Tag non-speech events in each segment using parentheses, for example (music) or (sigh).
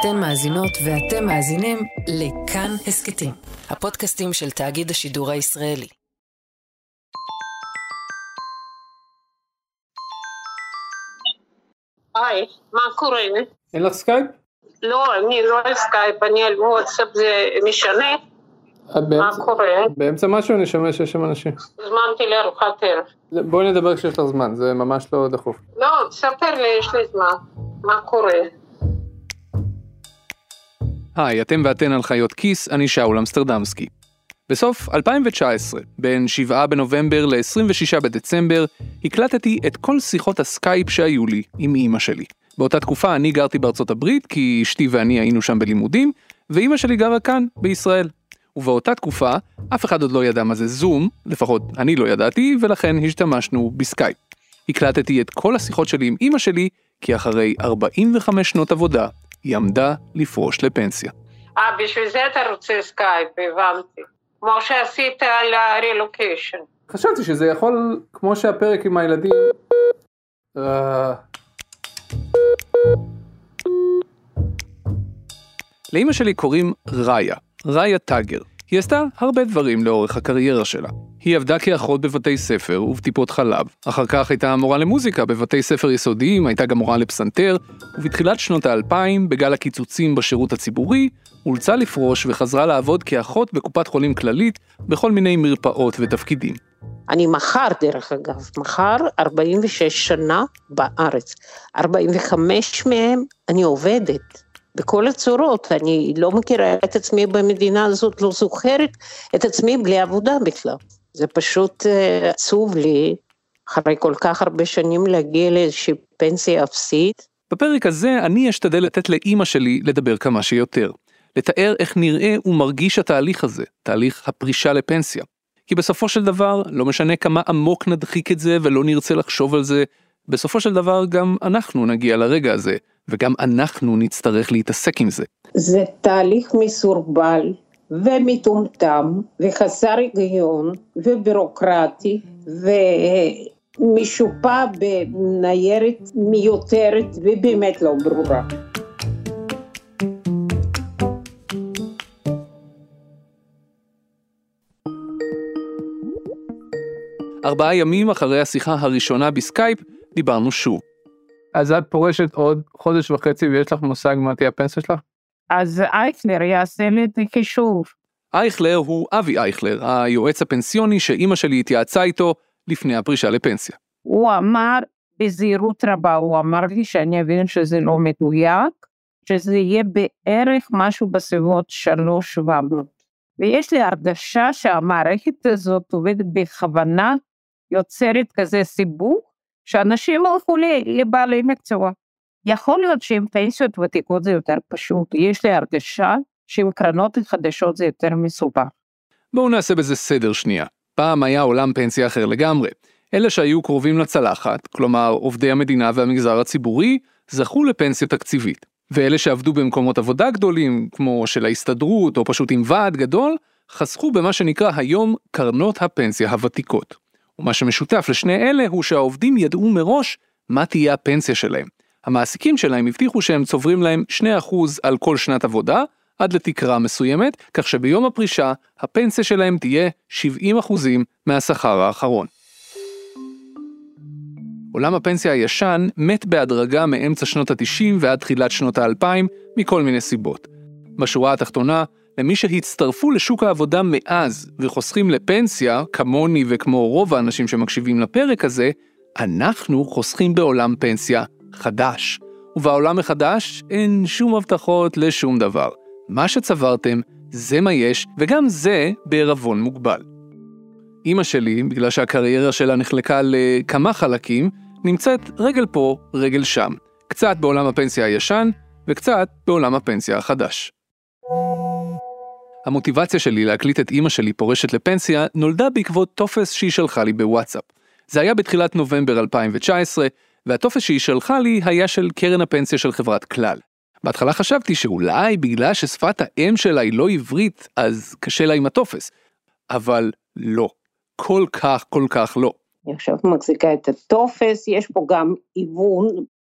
אתן מאזינות ואתם מאזינים לכאן הסכתים, הפודקאסטים של תאגיד השידור הישראלי. היי, מה קורה? אין לך סקייפ? לא, אני לא על סקייפ, אני על וואטסאפ, זה משנה? את מה קורה? באמצע משהו אני שומע שיש שם אנשים. הזמנתי לארוחת ערב. בואי נדבר כשיש לך זמן, זה ממש לא דחוף. לא, תספר לי, יש לי זמן. מה קורה? היי, אתם ואתן על חיות כיס, אני שאול אמסטרדמסקי. בסוף 2019, בין 7 בנובמבר ל-26 בדצמבר, הקלטתי את כל שיחות הסקייפ שהיו לי עם אימא שלי. באותה תקופה אני גרתי בארצות הברית, כי אשתי ואני היינו שם בלימודים, ואימא שלי גרה כאן, בישראל. ובאותה תקופה, אף אחד עוד לא ידע מה זה זום, לפחות אני לא ידעתי, ולכן השתמשנו בסקייפ. הקלטתי את כל השיחות שלי עם אימא שלי, כי אחרי 45 שנות עבודה, היא עמדה לפרוש לפנסיה. אה, בשביל זה אתה רוצה סקייפ, הבנתי. כמו שעשית על הרילוקיישן. חשבתי שזה יכול, כמו שהפרק עם הילדים... אה, לאימא שלי קוראים ראיה, ראיה טאגר. היא עשתה הרבה דברים לאורך הקריירה שלה. היא עבדה כאחות בבתי ספר ובטיפות חלב, אחר כך הייתה מורה למוזיקה בבתי ספר יסודיים, הייתה גם מורה לפסנתר, ובתחילת שנות האלפיים, בגל הקיצוצים בשירות הציבורי, אולצה לפרוש וחזרה לעבוד כאחות בקופת חולים כללית בכל מיני מרפאות ותפקידים. אני מחר, דרך אגב, מחר 46 שנה בארץ. 45 מהם אני עובדת. בכל הצורות, אני לא מכירה את עצמי במדינה הזאת, לא זוכרת את עצמי בלי עבודה בכלל. זה פשוט אה, עצוב לי, אחרי כל כך הרבה שנים להגיע לאיזושהי פנסיה אפסית. בפרק הזה אני אשתדל לתת לאימא שלי לדבר כמה שיותר. לתאר איך נראה ומרגיש התהליך הזה, תהליך הפרישה לפנסיה. כי בסופו של דבר, לא משנה כמה עמוק נדחיק את זה ולא נרצה לחשוב על זה, בסופו של דבר גם אנחנו נגיע לרגע הזה, וגם אנחנו נצטרך להתעסק עם זה. זה תהליך מסורבל ומטומטם וחסר היגיון ובירוקרטי ומשופע בניירת מיותרת ובאמת לא ברורה. ארבעה ימים אחרי השיחה הראשונה בסקייפ, דיברנו שוב. אז את פורשת עוד חודש וחצי ויש לך מושג מה תהיה הפנסיה שלך? אז אייכלר יעשה לי את החישוב. אייכלר הוא אבי אייכלר, היועץ הפנסיוני שאימא שלי התייעצה איתו לפני הפרישה לפנסיה. הוא אמר בזהירות רבה, הוא אמר לי שאני אבין שזה לא מדויק, שזה יהיה בערך משהו בסביבות שלוש שבע מאות. ויש לי הרגשה שהמערכת הזאת עובדת בכוונה, יוצרת כזה סיבוך, שאנשים הלכו לבעלי מקצוע. יכול להיות שעם פנסיות ותיקות זה יותר פשוט, יש לי הרגשה שעם קרנות חדשות זה יותר מסובך. בואו נעשה בזה סדר שנייה. פעם היה עולם פנסיה אחר לגמרי. אלה שהיו קרובים לצלחת, כלומר עובדי המדינה והמגזר הציבורי, זכו לפנסיה תקציבית. ואלה שעבדו במקומות עבודה גדולים, כמו של ההסתדרות או פשוט עם ועד גדול, חסכו במה שנקרא היום קרנות הפנסיה הוותיקות. ומה שמשותף לשני אלה הוא שהעובדים ידעו מראש מה תהיה הפנסיה שלהם. המעסיקים שלהם הבטיחו שהם צוברים להם 2% על כל שנת עבודה, עד לתקרה מסוימת, כך שביום הפרישה הפנסיה שלהם תהיה 70% מהשכר האחרון. עולם הפנסיה הישן מת בהדרגה מאמצע שנות ה-90 ועד תחילת שנות ה-2000 מכל מיני סיבות. בשורה התחתונה, למי שהצטרפו לשוק העבודה מאז וחוסכים לפנסיה, כמוני וכמו רוב האנשים שמקשיבים לפרק הזה, אנחנו חוסכים בעולם פנסיה חדש. ובעולם החדש אין שום הבטחות לשום דבר. מה שצברתם, זה מה יש, וגם זה בערבון מוגבל. אימא שלי, בגלל שהקריירה שלה נחלקה לכמה חלקים, נמצאת רגל פה, רגל שם. קצת בעולם הפנסיה הישן, וקצת בעולם הפנסיה החדש. המוטיבציה שלי להקליט את אימא שלי פורשת לפנסיה נולדה בעקבות טופס שהיא שלחה לי בוואטסאפ. זה היה בתחילת נובמבר 2019, והטופס שהיא שלחה לי היה של קרן הפנסיה של חברת כלל. בהתחלה חשבתי שאולי בגלל ששפת האם שלה היא לא עברית, אז קשה לה עם הטופס. אבל לא. כל כך, כל כך לא. אני עכשיו מחזיקה את הטופס, יש פה גם היוון,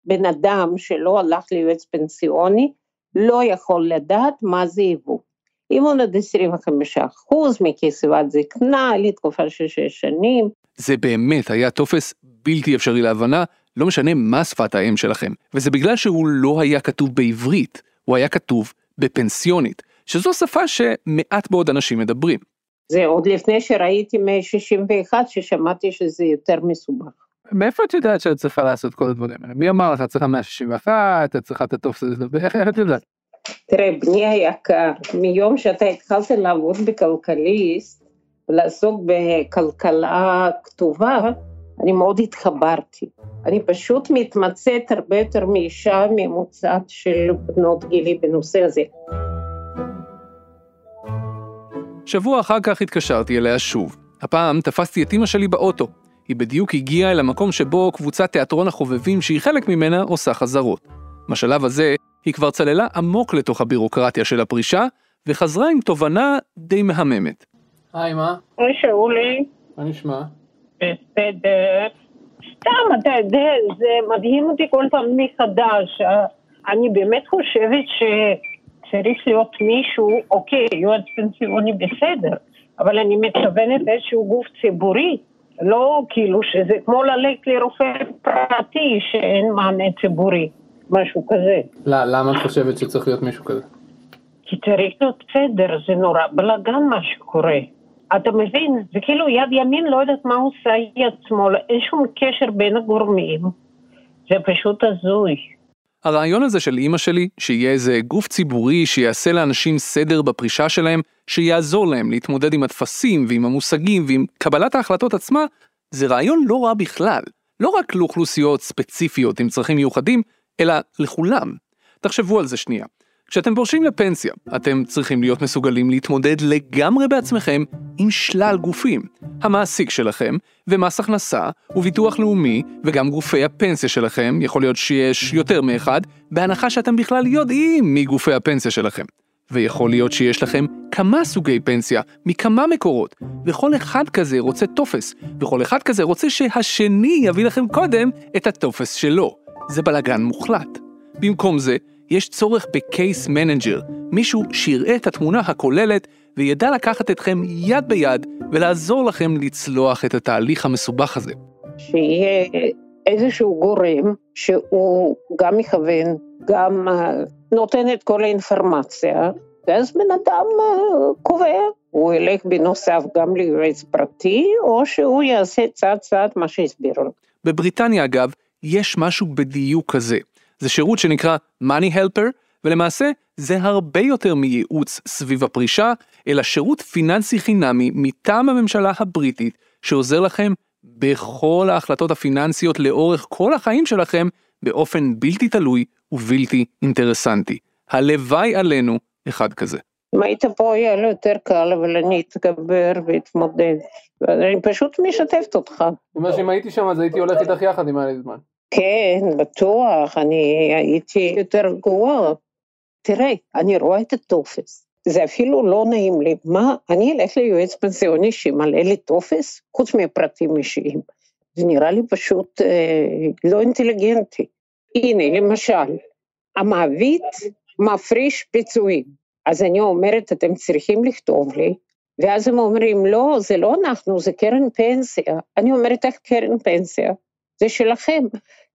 בן אדם שלא הלך ליועץ פנסיוני, לא יכול לדעת מה זה יבוא. אם הוא עד 25 אחוז מקצבת זקנה לתקופה של שש שנים. זה באמת היה טופס בלתי אפשרי להבנה, לא משנה מה שפת האם שלכם, וזה בגלל שהוא לא היה כתוב בעברית, הוא היה כתוב בפנסיונית, שזו שפה שמעט מאוד אנשים מדברים. זה עוד לפני שראיתי 161 ששמעתי שזה יותר מסובך. מאיפה את יודעת שאת צריכה לעשות כל הדברים האלה? מי אמר לך את צריכה 161, את צריכה את הטופס הזה, איך את יודעת? תראה, בני היקר, מיום שאתה התחלת לעבוד בכלכליסט, לעסוק בכלכלה כתובה, אני מאוד התחברתי. אני פשוט מתמצאת הרבה יותר מאישה ממוצעת של בנות גילי בנושא הזה. שבוע אחר כך התקשרתי אליה שוב. הפעם תפסתי את אמא שלי באוטו. היא בדיוק הגיעה אל המקום שבו קבוצת תיאטרון החובבים שהיא חלק ממנה עושה חזרות. בשלב הזה היא כבר צללה עמוק לתוך הבירוקרטיה של הפרישה, וחזרה עם תובנה די מהממת. היי, מה? היי שאולי. מה נשמע? בסדר. סתם, אתה יודע, זה מדהים אותי כל פעם מחדש. אני באמת חושבת שצריך להיות מישהו, אוקיי, יועץ פנסיוני בסדר, אבל אני מתכוונת איזשהו גוף ציבורי, לא כאילו שזה כמו ללכת לרופא פרטי שאין מענה ציבורי. משהו כזה. לא, למה את חושבת שצריך להיות מישהו כזה? כי צריך להיות סדר, זה נורא בלאגן מה שקורה. אתה מבין? זה כאילו יד ימין לא יודעת מה עושה יד שמאל, אין שום קשר בין הגורמים. זה פשוט הזוי. הרעיון הזה של אימא שלי, שיהיה איזה גוף ציבורי שיעשה לאנשים סדר בפרישה שלהם, שיעזור להם להתמודד עם הטפסים ועם המושגים ועם קבלת ההחלטות עצמה, זה רעיון לא רע בכלל. לא רק לאוכלוסיות ספציפיות עם צרכים מיוחדים, אלא לכולם. תחשבו על זה שנייה. כשאתם פורשים לפנסיה, אתם צריכים להיות מסוגלים להתמודד לגמרי בעצמכם עם שלל גופים. המעסיק שלכם, ומס הכנסה, וביטוח לאומי, וגם גופי הפנסיה שלכם, יכול להיות שיש יותר מאחד, בהנחה שאתם בכלל יודעים מי גופי הפנסיה שלכם. ויכול להיות שיש לכם כמה סוגי פנסיה, מכמה מקורות, וכל אחד כזה רוצה טופס, וכל אחד כזה רוצה שהשני יביא לכם קודם את הטופס שלו. זה בלאגן מוחלט. במקום זה, יש צורך ב case manager, מישהו שיראה את התמונה הכוללת וידע לקחת אתכם יד ביד ולעזור לכם לצלוח את התהליך המסובך הזה. שיהיה איזשהו גורם שהוא גם מכוון, גם אה, נותן את כל האינפורמציה, ואז בן אדם אה, קובע, הוא ילך בנוסף גם ליועץ פרטי, או שהוא יעשה צעד צעד מה שהסבירו לו. בבריטניה אגב, יש משהו בדיוק כזה. זה שירות שנקרא Money Helper, ולמעשה זה הרבה יותר מייעוץ סביב הפרישה, אלא שירות פיננסי חינמי מטעם הממשלה הבריטית, שעוזר לכם בכל ההחלטות הפיננסיות לאורך כל החיים שלכם, באופן בלתי תלוי ובלתי אינטרסנטי. הלוואי עלינו אחד כזה. אם היית פה יהיה לו יותר קל, אבל אני אתגבר ואתמודד. אני פשוט משתפת אותך. זאת אומרת שאם הייתי שם אז הייתי הולך איתך יחד אם היה לי זמן. כן, בטוח, אני הייתי יותר רגועה. תראה, אני רואה את הטופס, זה אפילו לא נעים לי. מה, אני אלך ליועץ פנסיוני שימלא לי טופס, חוץ מפרטים אישיים. זה נראה לי פשוט אה, לא אינטליגנטי. הנה, למשל, המעביד מפריש פיצויים. אז אני אומרת, אתם צריכים לכתוב לי, ואז הם אומרים, לא, זה לא אנחנו, זה קרן פנסיה. אני אומרת, איך קרן פנסיה? זה שלכם.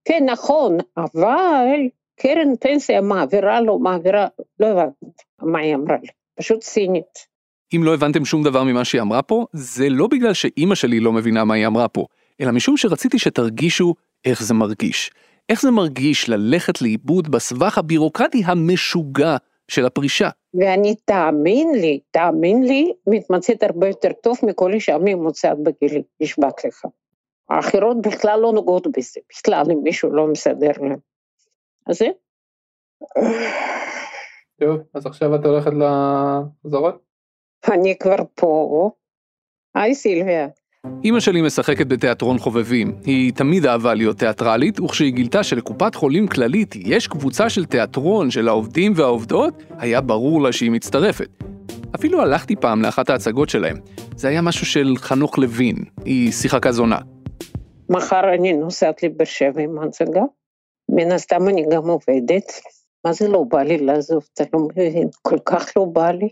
כן, נכון, אבל קרן פנסיה מעבירה לו, מעבירה, לא הבנתי מה היא אמרה לי, פשוט צינית. אם לא הבנתם שום דבר ממה שהיא אמרה פה, זה לא בגלל שאימא שלי לא מבינה מה היא אמרה פה, אלא משום שרציתי שתרגישו איך זה מרגיש. איך זה מרגיש ללכת לאיבוד בסבך הבירוקרטי המשוגע של הפרישה. ואני, תאמין לי, תאמין לי, מתמצאת הרבה יותר טוב מכל אישה ממוצעת בגילי, נשבעת לך. האחרות בכלל לא נוגעות בזה, בכלל אם מישהו לא מסדר להם. אז זה. טוב, אז עכשיו את הולכת לחזרות? אני כבר פה. היי סילביה. אמא שלי משחקת בתיאטרון חובבים. היא תמיד אהבה להיות תיאטרלית, וכשהיא גילתה שלקופת חולים כללית יש קבוצה של תיאטרון של העובדים והעובדות, היה ברור לה שהיא מצטרפת. אפילו הלכתי פעם לאחת ההצגות שלהם. זה היה משהו של חנוך לוין, היא שיחקה זונה. מחר אני נוסעת לבאר שבע עם הצגה, מן הסתם אני גם עובדת, מה זה לא בא לי לעזוב? אתה לא מבין, כל כך לא בא לי.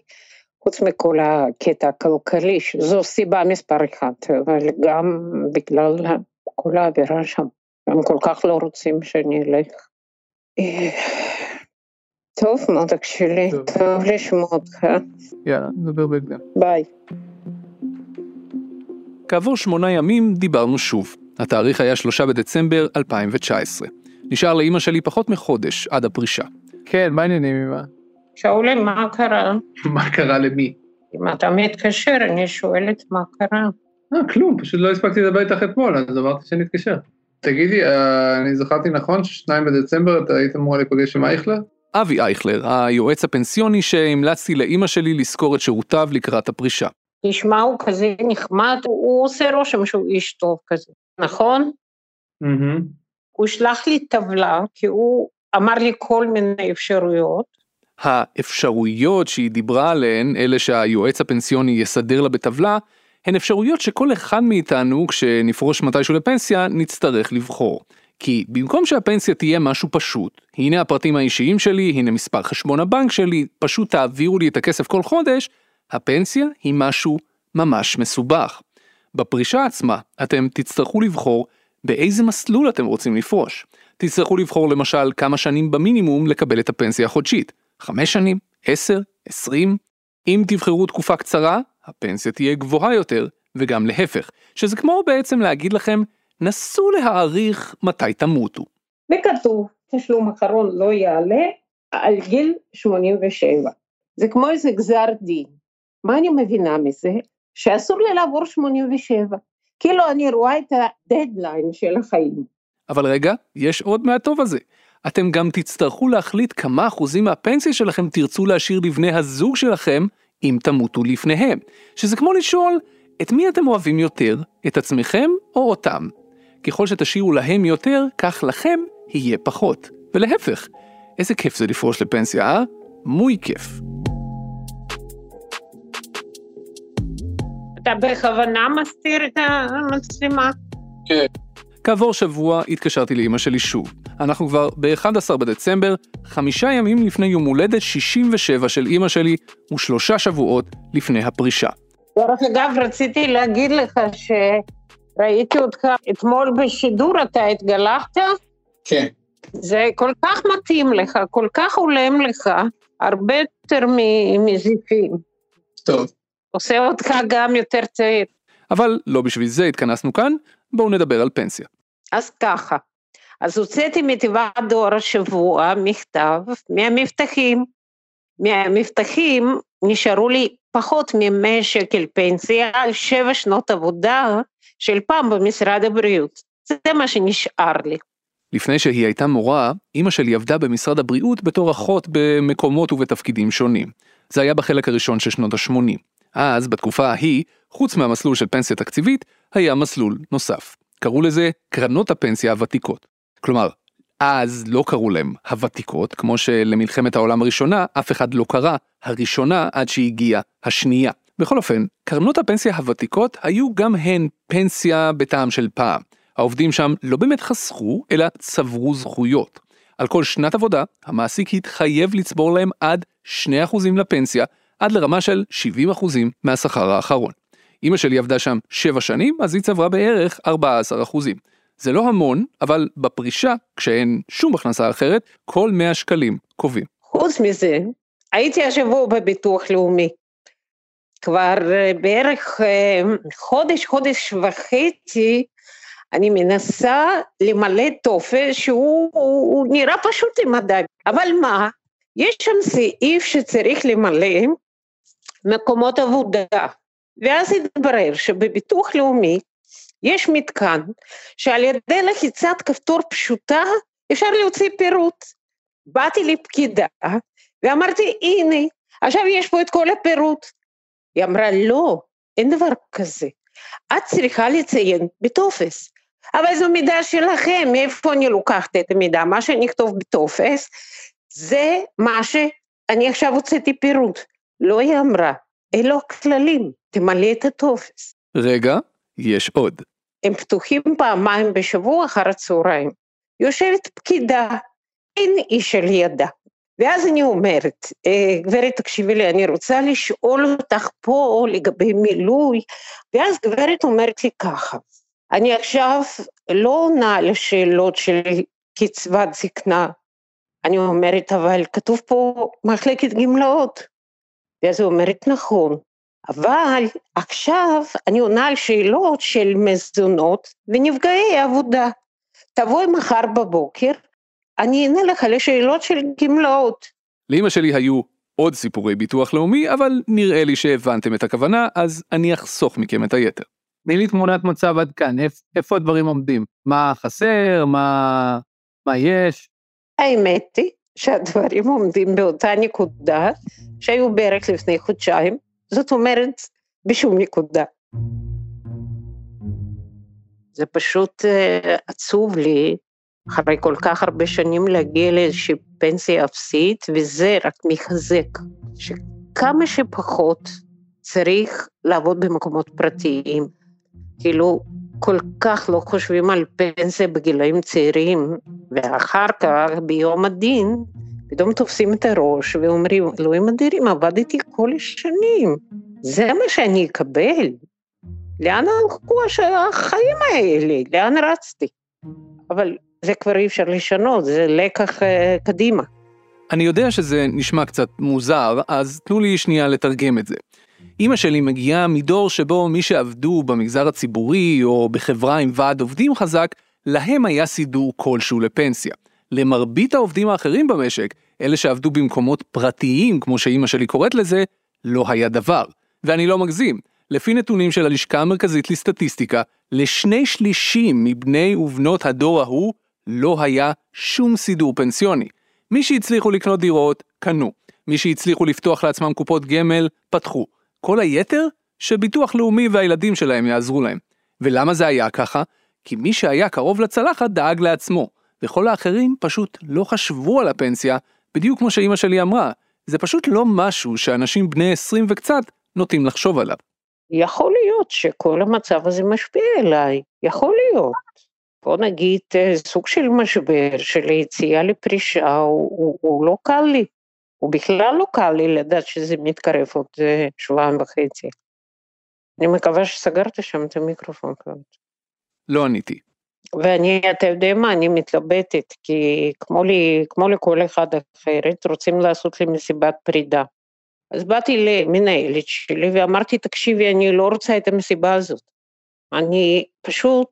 חוץ מכל הקטע הכלכלי, שזו סיבה מספר אחת, אבל גם בגלל כל האווירה שם. הם כל כך לא רוצים שאני אלך. טוב, מותק שלי, טוב. טוב לשמוע אותך. יאללה, נדבר בהקדם. ביי. כעבור שמונה ימים דיברנו שוב. התאריך היה שלושה בדצמבר 2019. נשאר לאימא שלי פחות מחודש עד הפרישה. כן, מה העניינים אמא? שאולי, מה קרה? (laughs) מה קרה למי? אם אתה מתקשר, אני שואלת מה קרה. אה, כלום, פשוט לא הספקתי לדבר איתך אתמול, אז אמרתי שנתקשר. תגידי, אה, אני זכרתי נכון ששניים בדצמבר אתה היית אמורה להיפגש עם אייכלר? אבי אייכלר, היועץ הפנסיוני שהמלצתי לאימא שלי לשכור את שירותיו לקראת הפרישה. תשמע, הוא כזה נחמד, הוא עושה רושם שהוא איש טוב כזה, נכון? הוא שלח לי טבלה, כי הוא אמר לי כל מיני אפשרויות. האפשרויות שהיא דיברה עליהן, אלה שהיועץ הפנסיוני יסדר לה בטבלה, הן אפשרויות שכל אחד מאיתנו, כשנפרוש מתישהו לפנסיה, נצטרך לבחור. כי במקום שהפנסיה תהיה משהו פשוט, הנה הפרטים האישיים שלי, הנה מספר חשבון הבנק שלי, פשוט תעבירו לי את הכסף כל חודש, הפנסיה היא משהו ממש מסובך. בפרישה עצמה, אתם תצטרכו לבחור באיזה מסלול אתם רוצים לפרוש. תצטרכו לבחור למשל כמה שנים במינימום לקבל את הפנסיה החודשית. חמש שנים, עשר, עשרים. אם תבחרו תקופה קצרה, הפנסיה תהיה גבוהה יותר, וגם להפך, שזה כמו בעצם להגיד לכם, נסו להעריך מתי תמותו. וכתוב, תשלום אחרון לא יעלה על גיל 87. זה כמו איזה גזר דין. מה אני מבינה מזה? שאסור לי לעבור 87. כאילו אני רואה את הדדליין של החיים. אבל רגע, יש עוד מהטוב הזה. אתם גם תצטרכו להחליט כמה אחוזים מהפנסיה שלכם תרצו להשאיר לבני הזוג שלכם אם תמותו לפניהם. שזה כמו לשאול, את מי אתם אוהבים יותר, את עצמכם או אותם? ככל שתשאירו להם יותר, כך לכם יהיה פחות. ולהפך, איזה כיף זה לפרוש לפנסיה, אה? מוי כיף. אתה בכוונה מסתיר את המצלמה? כעבור שבוע התקשרתי לאמא שלי שוב. אנחנו כבר ב-11 בדצמבר, חמישה ימים לפני יום הולדת 67 של אמא שלי, ושלושה שבועות לפני הפרישה. דרך אגב, רציתי להגיד לך שראיתי אותך אתמול בשידור, אתה התגלחת? כן. זה כל כך מתאים לך, כל כך הולם לך, הרבה יותר מזיפים. טוב. עושה אותך גם יותר צעיר. אבל לא בשביל זה התכנסנו כאן, בואו נדבר על פנסיה. אז ככה, אז הוצאתי מתיבת דואר השבוע מכתב מהמבטחים. מהמבטחים נשארו לי פחות מ-100 שקל פנסיה על שבע שנות עבודה של פעם במשרד הבריאות. זה מה שנשאר לי. לפני שהיא הייתה מורה, אמא שלי עבדה במשרד הבריאות בתור אחות במקומות ובתפקידים שונים. זה היה בחלק הראשון של שנות ה-80. אז, בתקופה ההיא, חוץ מהמסלול של פנסיה תקציבית, היה מסלול נוסף. קראו לזה קרנות הפנסיה הוותיקות. כלומר, אז לא קראו להם הוותיקות, כמו שלמלחמת העולם הראשונה אף אחד לא קרא הראשונה עד שהגיעה השנייה. בכל אופן, קרנות הפנסיה הוותיקות היו גם הן פנסיה בטעם של פעם. העובדים שם לא באמת חסכו, אלא צברו זכויות. על כל שנת עבודה, המעסיק התחייב לצבור להם עד 2% לפנסיה, עד לרמה של 70% מהשכר האחרון. אמא שלי עבדה שם 7 שנים, אז היא צברה בערך 14%. זה לא המון, אבל בפרישה, כשאין שום הכנסה אחרת, כל 100 שקלים קובעים. חוץ מזה, הייתי השבוע בביטוח לאומי. כבר אה, בערך אה, חודש, חודש וחצי, אני מנסה למלא טופס שהוא הוא, הוא נראה פשוט למדי. אבל מה, יש שם סעיף שצריך למלא מקומות עבודה. ואז התברר שבביטוח לאומי יש מתקן שעל ידי לחיצת כפתור פשוטה אפשר להוציא פירוט. באתי לפקידה ואמרתי, הנה, עכשיו יש פה את כל הפירוט. היא אמרה, לא, אין דבר כזה. את צריכה לציין בטופס. אבל זו מידע שלכם, מאיפה אני לוקחת את המידע? מה שאני אכתוב בטופס, זה מה שאני עכשיו הוצאתי פירוט. לא היא אמרה, אלו הכללים, תמלא את הטופס. רגע, יש עוד. הם פתוחים פעמיים בשבוע אחר הצהריים. יושבת פקידה, אין איש על ידה. ואז אני אומרת, אה, גברת תקשיבי לי, אני רוצה לשאול אותך פה לגבי מילוי, ואז גברת אומרת לי ככה, אני עכשיו לא עונה לשאלות של קצבת זקנה, אני אומרת, אבל כתוב פה מחלקת גמלאות. ואז היא אומרת, נכון, אבל עכשיו אני עונה על שאלות של מזונות ונפגעי עבודה. תבואי מחר בבוקר, אני אענה לך לשאלות של גמלאות. לאמא שלי היו עוד סיפורי ביטוח לאומי, אבל נראה לי שהבנתם את הכוונה, אז אני אחסוך מכם את היתר. תני לי תמונת מצב עד כאן, איפה הדברים עומדים? מה חסר? מה, מה יש? האמת היא שהדברים עומדים באותה נקודה שהיו בערך לפני חודשיים, זאת אומרת, בשום נקודה. זה פשוט uh, עצוב לי, אחרי כל כך הרבה שנים להגיע לאיזושהי פנסיה אפסית, וזה רק מחזק, שכמה שפחות צריך לעבוד במקומות פרטיים. כאילו, כל כך לא חושבים על פנסיה בגילאים צעירים, ואחר כך, ביום הדין, פתאום תופסים את הראש ואומרים, אלוהים אדירים, עבדתי כל השנים, זה מה שאני אקבל. לאן הלכו החיים האלה? לאן רצתי? אבל זה כבר אי אפשר לשנות, זה לקח uh, קדימה. אני יודע שזה נשמע קצת מוזר, אז תנו לי שנייה לתרגם את זה. אימא שלי מגיעה מדור שבו מי שעבדו במגזר הציבורי או בחברה עם ועד עובדים חזק, להם היה סידור כלשהו לפנסיה. למרבית העובדים האחרים במשק, אלה שעבדו במקומות פרטיים, כמו שאימא שלי קוראת לזה, לא היה דבר. ואני לא מגזים, לפי נתונים של הלשכה המרכזית לסטטיסטיקה, לשני שלישים מבני ובנות הדור ההוא לא היה שום סידור פנסיוני. מי שהצליחו לקנות דירות, קנו. מי שהצליחו לפתוח לעצמם קופות גמל, פתחו. כל היתר, שביטוח לאומי והילדים שלהם יעזרו להם. ולמה זה היה ככה? כי מי שהיה קרוב לצלחת דאג לעצמו, וכל האחרים פשוט לא חשבו על הפנסיה, בדיוק כמו שאימא שלי אמרה, זה פשוט לא משהו שאנשים בני 20 וקצת נוטים לחשוב עליו. יכול להיות שכל המצב הזה משפיע עליי, יכול להיות. בוא נגיד אה, סוג של משבר של יציאה לפרישה הוא, הוא, הוא לא קל לי. הוא בכלל לא קל לי לדעת שזה מתקרב עוד אה, שבועיים וחצי. אני מקווה שסגרת שם את המיקרופון כאן. לא עניתי. ואני, אתה יודע מה, אני מתלבטת, כי כמו, לי, כמו לכל אחד אחרת, רוצים לעשות לי מסיבת פרידה. אז באתי למנהלת שלי ואמרתי, תקשיבי, אני לא רוצה את המסיבה הזאת. אני פשוט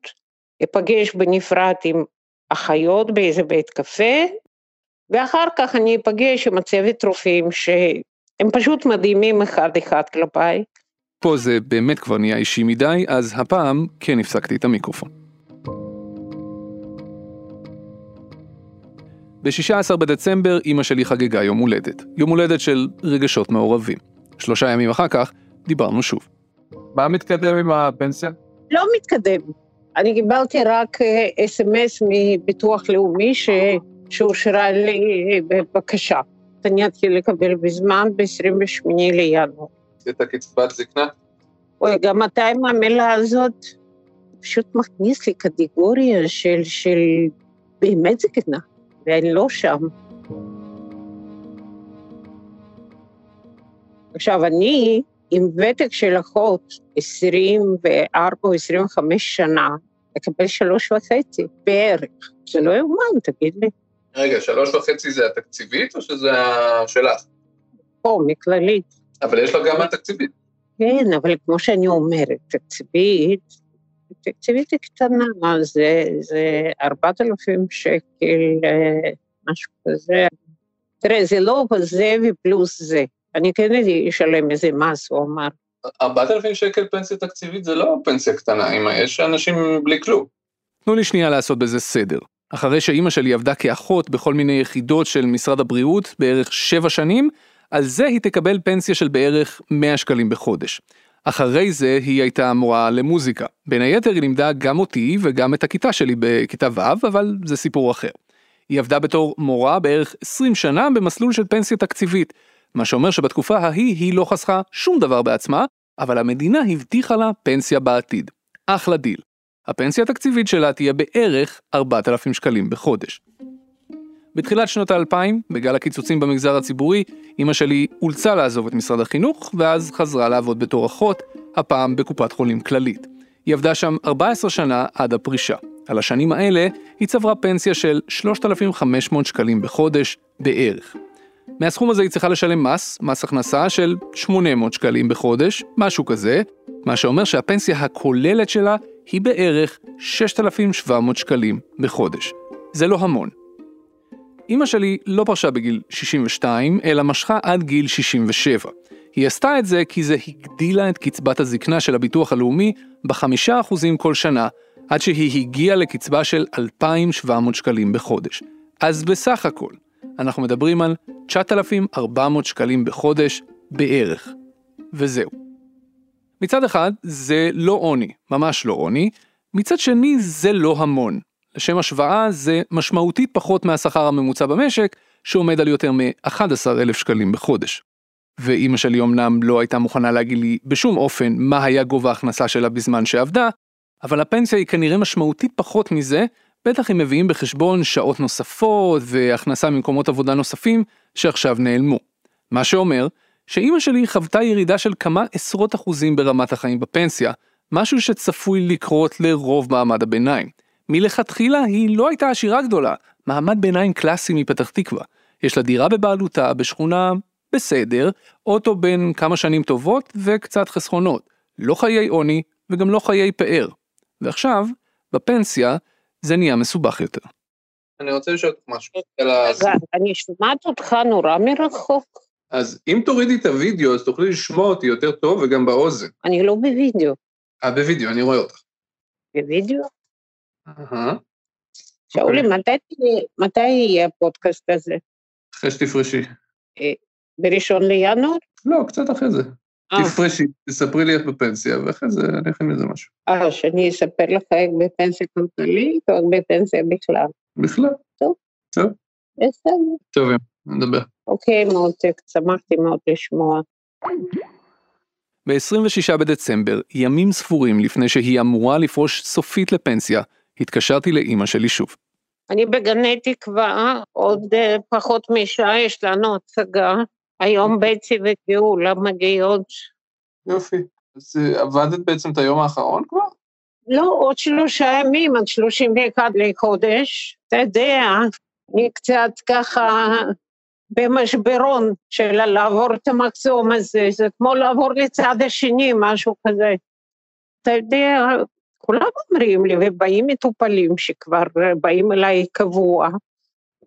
אפגש בנפרד עם אחיות באיזה בית קפה, ואחר כך אני אפגש עם הצוות רופאים שהם פשוט מדהימים אחד אחד כלפיי. פה זה באמת כבר נהיה אישי מדי, אז הפעם כן הפסקתי את המיקרופון. ב-16 בדצמבר אימא שלי חגגה יום הולדת. יום הולדת של רגשות מעורבים. שלושה ימים אחר כך דיברנו שוב. מה מתקדם עם הפנסיה? לא מתקדם. אני קיבלתי רק אס.אם.אס מביטוח לאומי ש... שאושרה לי בבקשה. אני אתחיל לקבל בזמן ב-28 לינואר. את הקצבת זקנה? אוי, גם אתה עם המילה הזאת פשוט מכניס לי קטגוריה של, של באמת זקנה, ואני לא שם. עכשיו, אני עם ותק של אחות 24 או 25 שנה, לקבל שלוש וחצי בערך. זה לא יאומן, תגיד לי. רגע, שלוש וחצי זה התקציבית או שזה השלך? פה, מכללית. אבל יש לה גם התקציבית. כן, אבל כמו שאני אומרת, תקציבית, תקציבית היא קטנה, זה, זה 4,000 שקל, אה, משהו כזה. תראה, זה לא זה ופלוס זה. אני כן אשלם איזה מס, הוא אמר. 4,000 שקל פנסיה תקציבית זה לא פנסיה קטנה, יש אנשים בלי כלום. תנו לי שנייה לעשות בזה סדר. אחרי שאימא שלי עבדה כאחות בכל מיני יחידות של משרד הבריאות בערך 7 שנים, על זה היא תקבל פנסיה של בערך 100 שקלים בחודש. אחרי זה היא הייתה מורה למוזיקה. בין היתר היא לימדה גם אותי וגם את הכיתה שלי בכיתה ו', אבל זה סיפור אחר. היא עבדה בתור מורה בערך 20 שנה במסלול של פנסיה תקציבית, מה שאומר שבתקופה ההיא היא לא חסכה שום דבר בעצמה, אבל המדינה הבטיחה לה פנסיה בעתיד. אחלה דיל. הפנסיה התקציבית שלה תהיה בערך 4,000 שקלים בחודש. בתחילת שנות האלפיים, בגל הקיצוצים במגזר הציבורי, אמא שלי אולצה לעזוב את משרד החינוך, ואז חזרה לעבוד בתור אחות, הפעם בקופת חולים כללית. היא עבדה שם 14 שנה עד הפרישה. על השנים האלה היא צברה פנסיה של 3,500 שקלים בחודש בערך. מהסכום הזה היא צריכה לשלם מס, מס הכנסה של 800 שקלים בחודש, משהו כזה, מה שאומר שהפנסיה הכוללת שלה היא בערך 6,700 שקלים בחודש. זה לא המון. אמא שלי לא פרשה בגיל 62, אלא משכה עד גיל 67. היא עשתה את זה כי זה הגדילה את קצבת הזקנה של הביטוח הלאומי בחמישה אחוזים כל שנה, עד שהיא הגיעה לקצבה של 2,700 שקלים בחודש. אז בסך הכל, אנחנו מדברים על 9,400 שקלים בחודש בערך. וזהו. מצד אחד, זה לא עוני, ממש לא עוני, מצד שני, זה לא המון. לשם השוואה, זה משמעותית פחות מהשכר הממוצע במשק, שעומד על יותר מ-11,000 שקלים בחודש. ואימא שלי אמנם לא הייתה מוכנה להגיד לי בשום אופן מה היה גובה ההכנסה שלה בזמן שעבדה, אבל הפנסיה היא כנראה משמעותית פחות מזה, בטח אם מביאים בחשבון שעות נוספות והכנסה ממקומות עבודה נוספים שעכשיו נעלמו. מה שאומר שאימא שלי חוותה ירידה של כמה עשרות אחוזים ברמת החיים בפנסיה, משהו שצפוי לקרות לרוב מעמד הביניים. מלכתחילה היא לא הייתה עשירה גדולה, מעמד ביניים קלאסי מפתח תקווה. יש לה דירה בבעלותה בשכונה בסדר, אוטו בין כמה שנים טובות וקצת חסכונות. לא חיי עוני וגם לא חיי פאר. ועכשיו, בפנסיה, זה נהיה מסובך יותר. אני רוצה לשאול אותך משהו. אני שומעת אותך נורא מרחוק. אז אם תורידי את הוידאו, אז תוכלי לשמוע אותי יותר טוב וגם באוזן. אני לא בווידאו. אה, בווידאו, אני רואה אותך. בווידאו? אהה. שאולי, אוקיי. מתי יהיה הפודקאסט הזה? אחרי שתפרשי. בראשון לינואר? לא, קצת אחרי זה. אה. תפרשי, תספרי לי איך בפנסיה, ואחרי זה אני אכין מזה משהו. אה, שאני אספר לך איך בפנסיה כלכלית או איך בפנסיה בכלל. בכלל. בסדר. טוב, נדבר. אוקיי, מותק, שמחתי מאוד לשמוע. ב-26 בדצמבר, ימים ספורים לפני שהיא אמורה לפרוש סופית לפנסיה, התקשרתי לאימא שלי שוב. אני בגני תקווה, עוד אה, פחות משעה יש לנו הצגה. היום בצי וגאולה מגיעות. יופי. אז אה, עבדת בעצם את היום האחרון כבר? לא, עוד שלושה ימים, עד 31 לחודש. אתה יודע, אני קצת ככה במשברון של לעבור את המחסום הזה, זה כמו לעבור לצד השני, משהו כזה. אתה יודע, כולם אומרים לי, ובאים מטופלים שכבר באים אליי קבוע,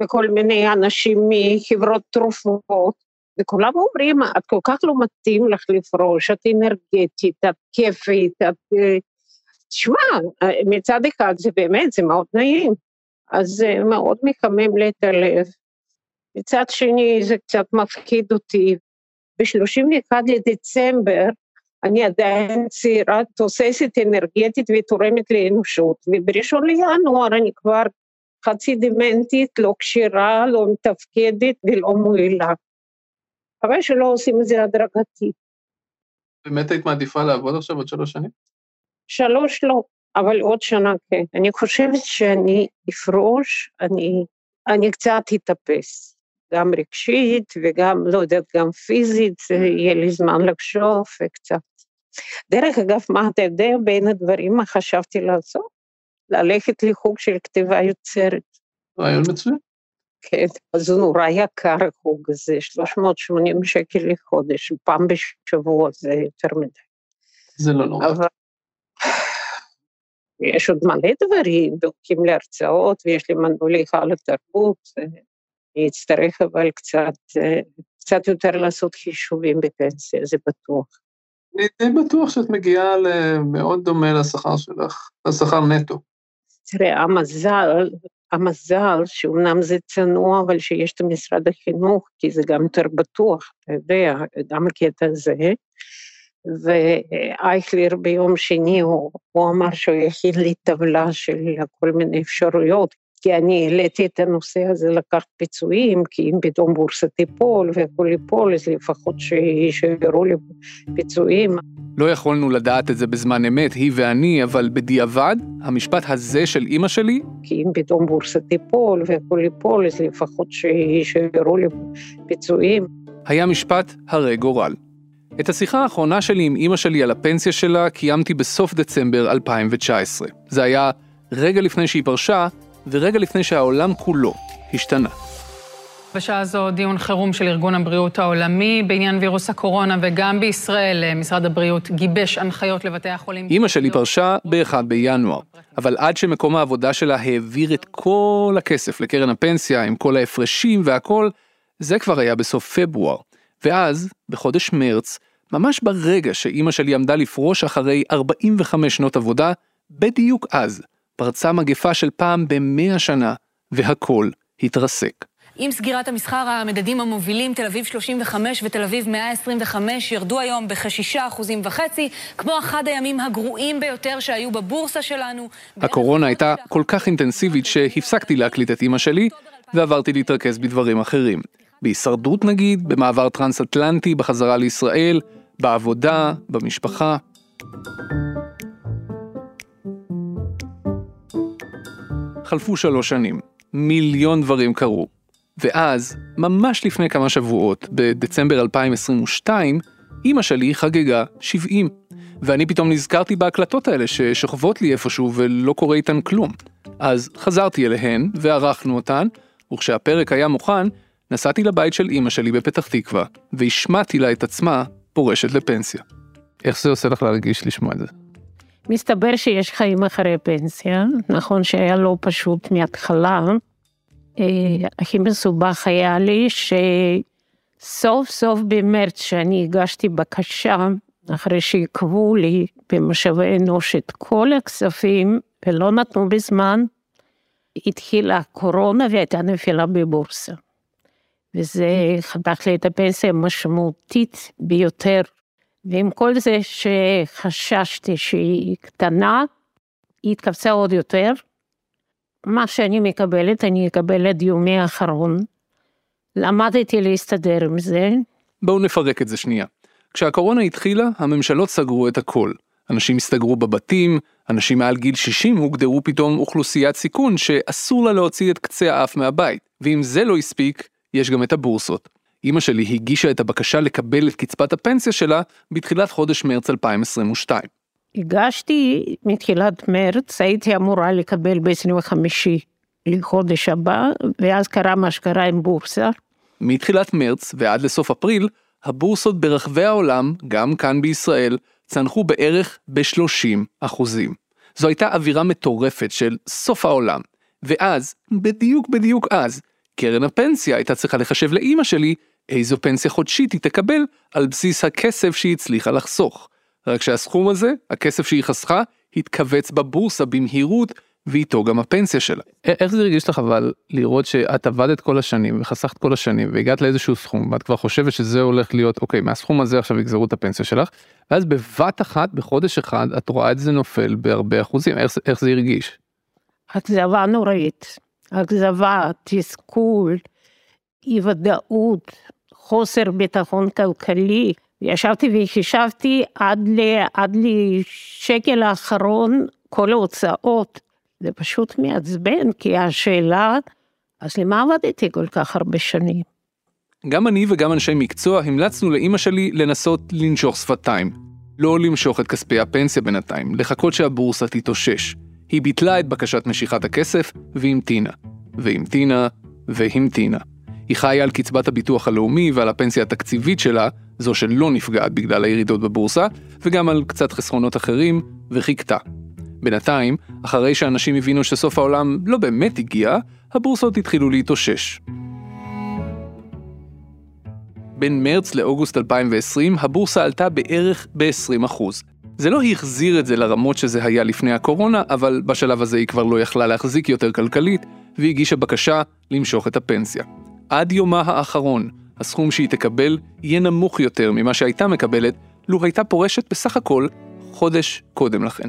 וכל מיני אנשים מחברות תרופות, וכולם אומרים, את כל כך לא מתאים לך לפרוש, את אנרגטית, את כיפית, את... אה, תשמע, מצד אחד זה באמת, זה מאוד נעים, אז זה מאוד מחמם לי את הלב. מצד שני, זה קצת מפחיד אותי. ב-31 לדצמבר, אני עדיין צעירה, תוססת אנרגטית ותורמת לאנושות, ובראשון לינואר אני כבר חצי דמנטית, לא כשירה, לא מתפקדת ולא מועילה. חבל שלא עושים את זה הדרגתי. באמת היית מעדיפה לעבוד עכשיו עוד שלוש שנים? שלוש לא, אבל עוד שנה כן. אני חושבת שאני אפרוש, אני, אני קצת אתאפס, גם רגשית וגם, לא יודעת, גם פיזית, זה יהיה לי זמן לחשוב וקצת. דרך אגב, מה אתה יודע, בין הדברים מה חשבתי לעשות? ללכת לחוג של כתיבה יוצרת. רעיון מצוין. כן, אז זה נורא יקר החוג הזה, 380 שקל לחודש, פעם בשבוע זה יותר מדי. זה לא נורא. אבל יש עוד מלא דברים, דוחקים להרצאות, ויש לי מנעול היכל לתרבות, אני אצטרך אבל קצת, אה, קצת יותר לעשות חישובים בפנסיה, זה בטוח. אני די בטוח שאת מגיעה למאוד דומה לשכר שלך, לשכר נטו. תראה, המזל, המזל, שאומנם זה צנוע, אבל שיש את משרד החינוך, כי זה גם יותר בטוח, אתה יודע, גם הקטע הזה. ואייכלר ביום שני, הוא, הוא אמר שהוא יכין לי טבלה של כל מיני אפשרויות, כי אני העליתי את הנושא הזה לקחת פיצויים, כי אם פתאום בורסה תיפול והכל ייפול, אז לפחות שישארו לי פיצויים. לא יכולנו לדעת את זה בזמן אמת, היא ואני, אבל בדיעבד, המשפט הזה של אימא שלי... כי אם פתאום בורסה תיפול והכל ייפול, אז לפחות שישארו לי פיצויים. היה משפט הרי גורל. את השיחה האחרונה שלי עם אימא שלי על הפנסיה שלה קיימתי בסוף דצמבר 2019. זה היה רגע לפני שהיא פרשה, ורגע לפני שהעולם כולו השתנה. בשעה זו דיון חירום של ארגון הבריאות העולמי בעניין וירוס הקורונה, וגם בישראל אה, משרד הבריאות גיבש הנחיות לבתי החולים. אימא שלי פרשה ב-1 בינואר, אבל עד שמקום העבודה שלה העביר את כל הכסף לקרן הפנסיה עם כל ההפרשים והכל, זה כבר היה בסוף פברואר. ואז, בחודש מרץ, ממש ברגע שאימא שלי עמדה לפרוש אחרי 45 שנות עבודה, בדיוק אז פרצה מגפה של פעם במאה שנה, והכל התרסק. עם סגירת המסחר, המדדים המובילים, תל אביב 35 ותל אביב 125, ירדו היום בכשישה אחוזים וחצי, כמו אחד הימים הגרועים ביותר שהיו בבורסה שלנו. הקורונה הייתה כל כך אינטנסיבית שהפסקתי להקליט את אימא שלי, ועברתי להתרכז בדברים אחרים. בהישרדות נגיד, במעבר טרנס-אטלנטי, בחזרה לישראל, בעבודה, במשפחה. חלפו שלוש שנים, מיליון דברים קרו. ואז, ממש לפני כמה שבועות, בדצמבר 2022, אימא שלי חגגה 70. ואני פתאום נזכרתי בהקלטות האלה ששוכבות לי איפשהו ולא קורה איתן כלום. אז חזרתי אליהן וערכנו אותן, וכשהפרק היה מוכן, נסעתי לבית של אימא שלי בפתח תקווה, והשמעתי לה את עצמה פורשת לפנסיה. איך זה עושה לך להרגיש לשמוע את זה? מסתבר שיש חיים אחרי פנסיה, נכון שהיה לא פשוט מההתחלה. אה, הכי מסובך היה לי שסוף סוף במרץ שאני הגשתי בקשה, אחרי שעיכבו לי במשאבי אנוש את כל הכספים ולא נתנו בזמן, התחילה הקורונה והייתה נפילה בבורסה. וזה חתך לי את הפנסיה המשמעותית ביותר. ועם כל זה שחששתי שהיא קטנה, היא התכווצה עוד יותר. מה שאני מקבלת, אני אקבל עד יומי האחרון. למדתי להסתדר עם זה. בואו נפרק את זה שנייה. כשהקורונה התחילה, הממשלות סגרו את הכל. אנשים הסתגרו בבתים, אנשים מעל גיל 60 הוגדרו פתאום אוכלוסיית סיכון שאסור לה להוציא את קצה האף מהבית. ואם זה לא הספיק, יש גם את הבורסות. אמא שלי הגישה את הבקשה לקבל את קצבת הפנסיה שלה בתחילת חודש מרץ 2022. הגשתי מתחילת מרץ, הייתי אמורה לקבל ב-25 לחודש הבא, ואז קרה מה שקרה עם בורסה. מתחילת מרץ ועד לסוף אפריל, הבורסות ברחבי העולם, גם כאן בישראל, צנחו בערך ב-30 אחוזים. זו הייתה אווירה מטורפת של סוף העולם. ואז, בדיוק בדיוק אז, קרן הפנסיה הייתה צריכה לחשב לאימא שלי איזו פנסיה חודשית היא תקבל על בסיס הכסף שהיא הצליחה לחסוך. רק שהסכום הזה, הכסף שהיא חסכה, התכווץ בבורסה במהירות, ואיתו גם הפנסיה שלה. איך זה הרגיש לך אבל לראות שאת עבדת כל השנים וחסכת כל השנים והגעת לאיזשהו סכום ואת כבר חושבת שזה הולך להיות אוקיי מהסכום הזה עכשיו יגזרו את הפנסיה שלך ואז בבת אחת בחודש אחד את רואה את זה נופל בהרבה אחוזים איך, איך זה הרגיש. אכזבה נוראית, אכזבה, תסכול, אי ודאות, חוסר ביטחון כלכלי. ישבתי וחישבתי עד, ל, עד לשקל האחרון כל ההוצאות. זה פשוט מעצבן, כי השאלה, אז למה עבדתי כל כך הרבה שנים? גם אני וגם אנשי מקצוע המלצנו לאימא שלי לנסות לנשוך שפתיים. לא למשוך את כספי הפנסיה בינתיים, לחכות שהבורסה תתאושש. היא ביטלה את בקשת משיכת הכסף והמתינה. והמתינה והמתינה. היא חיה על קצבת הביטוח הלאומי ועל הפנסיה התקציבית שלה, זו שלא נפגעת בגלל הירידות בבורסה, וגם על קצת חסכונות אחרים, וחיכתה. בינתיים, אחרי שאנשים הבינו שסוף העולם לא באמת הגיע, הבורסות התחילו להתאושש. בין מרץ לאוגוסט 2020 הבורסה עלתה בערך ב-20%. זה לא החזיר את זה לרמות שזה היה לפני הקורונה, אבל בשלב הזה היא כבר לא יכלה להחזיק יותר כלכלית, והגישה בקשה למשוך את הפנסיה. עד יומה האחרון, הסכום שהיא תקבל יהיה נמוך יותר ממה שהייתה מקבלת, לו הייתה פורשת בסך הכל חודש קודם לכן.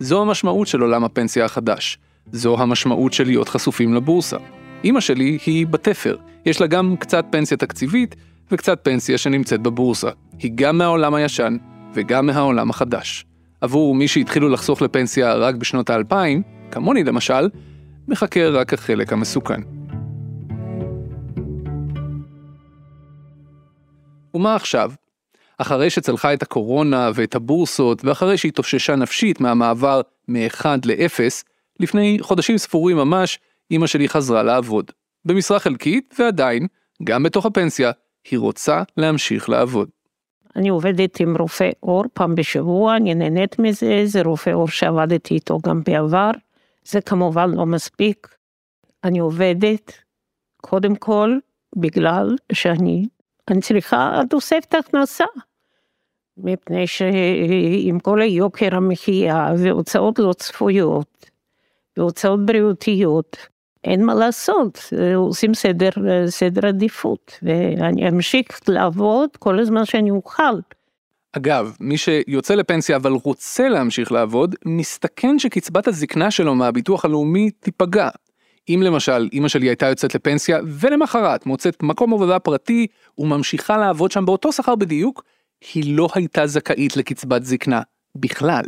זו המשמעות של עולם הפנסיה החדש. זו המשמעות של להיות חשופים לבורסה. אמא שלי היא בתפר, יש לה גם קצת פנסיה תקציבית וקצת פנסיה שנמצאת בבורסה. היא גם מהעולם הישן וגם מהעולם החדש. עבור מי שהתחילו לחסוך לפנסיה רק בשנות האלפיים, כמוני למשל, מחכה רק החלק המסוכן. ומה עכשיו? אחרי שצלחה את הקורונה ואת הבורסות, ואחרי שהיא תוששה נפשית מהמעבר מ-1 ל-0, לפני חודשים ספורים ממש, אמא שלי חזרה לעבוד. במשרה חלקית, ועדיין, גם בתוך הפנסיה, היא רוצה להמשיך לעבוד. אני עובדת עם רופא עור פעם בשבוע, אני נהנית מזה, זה רופא עור שעבדתי איתו גם בעבר. זה כמובן לא מספיק. אני עובדת, קודם כל, בגלל שאני אני צריכה תוספת הכנסה. מפני שעם כל היוקר המחיה והוצאות לא צפויות והוצאות בריאותיות, אין מה לעשות, עושים סדר, סדר עדיפות, ואני אמשיך לעבוד כל הזמן שאני אוכל. אגב, מי שיוצא לפנסיה אבל רוצה להמשיך לעבוד, מסתכן שקצבת הזקנה שלו מהביטוח הלאומי תיפגע. אם למשל אמא שלי הייתה יוצאת לפנסיה ולמחרת מוצאת מקום עבודה פרטי וממשיכה לעבוד שם באותו שכר בדיוק, היא לא הייתה זכאית לקצבת זקנה בכלל.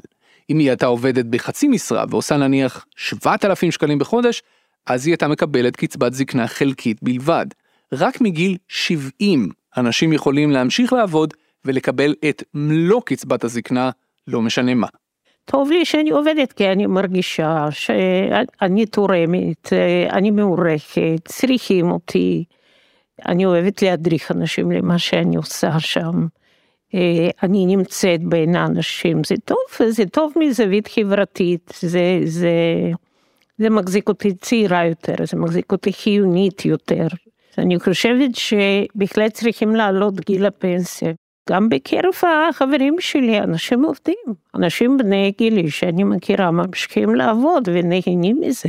אם היא הייתה עובדת בחצי משרה ועושה נניח 7,000 שקלים בחודש, אז היא הייתה מקבלת קצבת זקנה חלקית בלבד. רק מגיל 70 אנשים יכולים להמשיך לעבוד ולקבל את מלוא קצבת הזקנה, לא משנה מה. טוב לי שאני עובדת כי אני מרגישה שאני תורמת, אני מעורכת, צריכים אותי. אני אוהבת להדריך אנשים למה שאני עושה שם. אני נמצאת בין האנשים, זה טוב, זה טוב מזווית חברתית, זה, זה, זה מחזיק אותי צעירה יותר, זה מחזיק אותי חיונית יותר. אני חושבת שבהחלט צריכים לעלות גיל הפנסיה. גם בקרב החברים שלי, אנשים עובדים, אנשים בני גילי שאני מכירה ממשיכים לעבוד ונהנים מזה.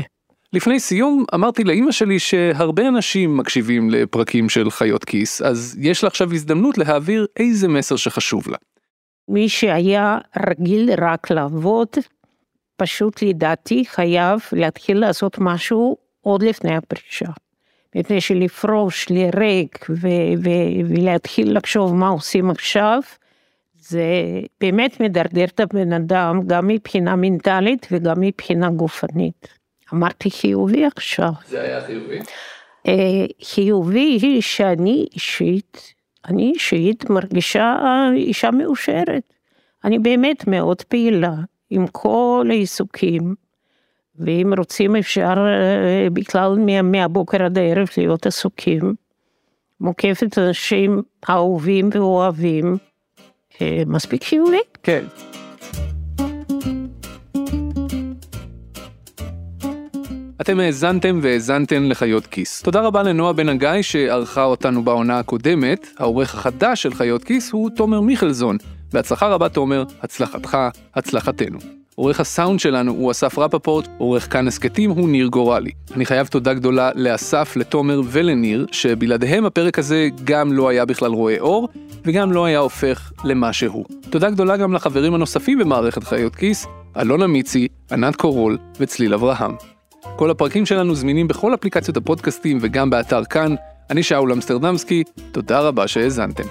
לפני סיום אמרתי לאימא שלי שהרבה אנשים מקשיבים לפרקים של חיות כיס, אז יש לה עכשיו הזדמנות להעביר איזה מסר שחשוב לה. מי שהיה רגיל רק לעבוד, פשוט לדעתי חייב להתחיל לעשות משהו עוד לפני הפרישה. מפני שלפרוש לריק ולהתחיל לחשוב מה עושים עכשיו, זה באמת מדרדר את הבן אדם גם מבחינה מנטלית וגם מבחינה גופנית. אמרתי חיובי עכשיו. זה היה חיובי? אה, חיובי היא שאני אישית, אני אישית מרגישה אישה מאושרת. אני באמת מאוד פעילה עם כל העיסוקים. ואם רוצים אפשר אה, בכלל מהבוקר עד הערב להיות עסוקים. מוקפת אנשים אהובים ואוהבים, אה, מספיק חיובי. כן. אתם האזנתם והאזנתן לחיות כיס. תודה רבה לנועה בן הגיא שערכה אותנו בעונה הקודמת. העורך החדש של חיות כיס הוא תומר מיכלזון. בהצלחה רבה תומר, הצלחתך, הצלחתנו. עורך הסאונד שלנו הוא אסף רפפורט, עורך כאן הסכתים הוא ניר גורלי. אני חייב תודה גדולה לאסף, לתומר ולניר, שבלעדיהם הפרק הזה גם לא היה בכלל רואה אור, וגם לא היה הופך למה שהוא. תודה גדולה גם לחברים הנוספים במערכת חיות כיס, אלונה מיצי, ענת קורול וצליל אברהם. כל הפרקים שלנו זמינים בכל אפליקציות הפודקאסטים וגם באתר כאן. אני שאול אמסטרדמסקי, תודה רבה שהאזנתם.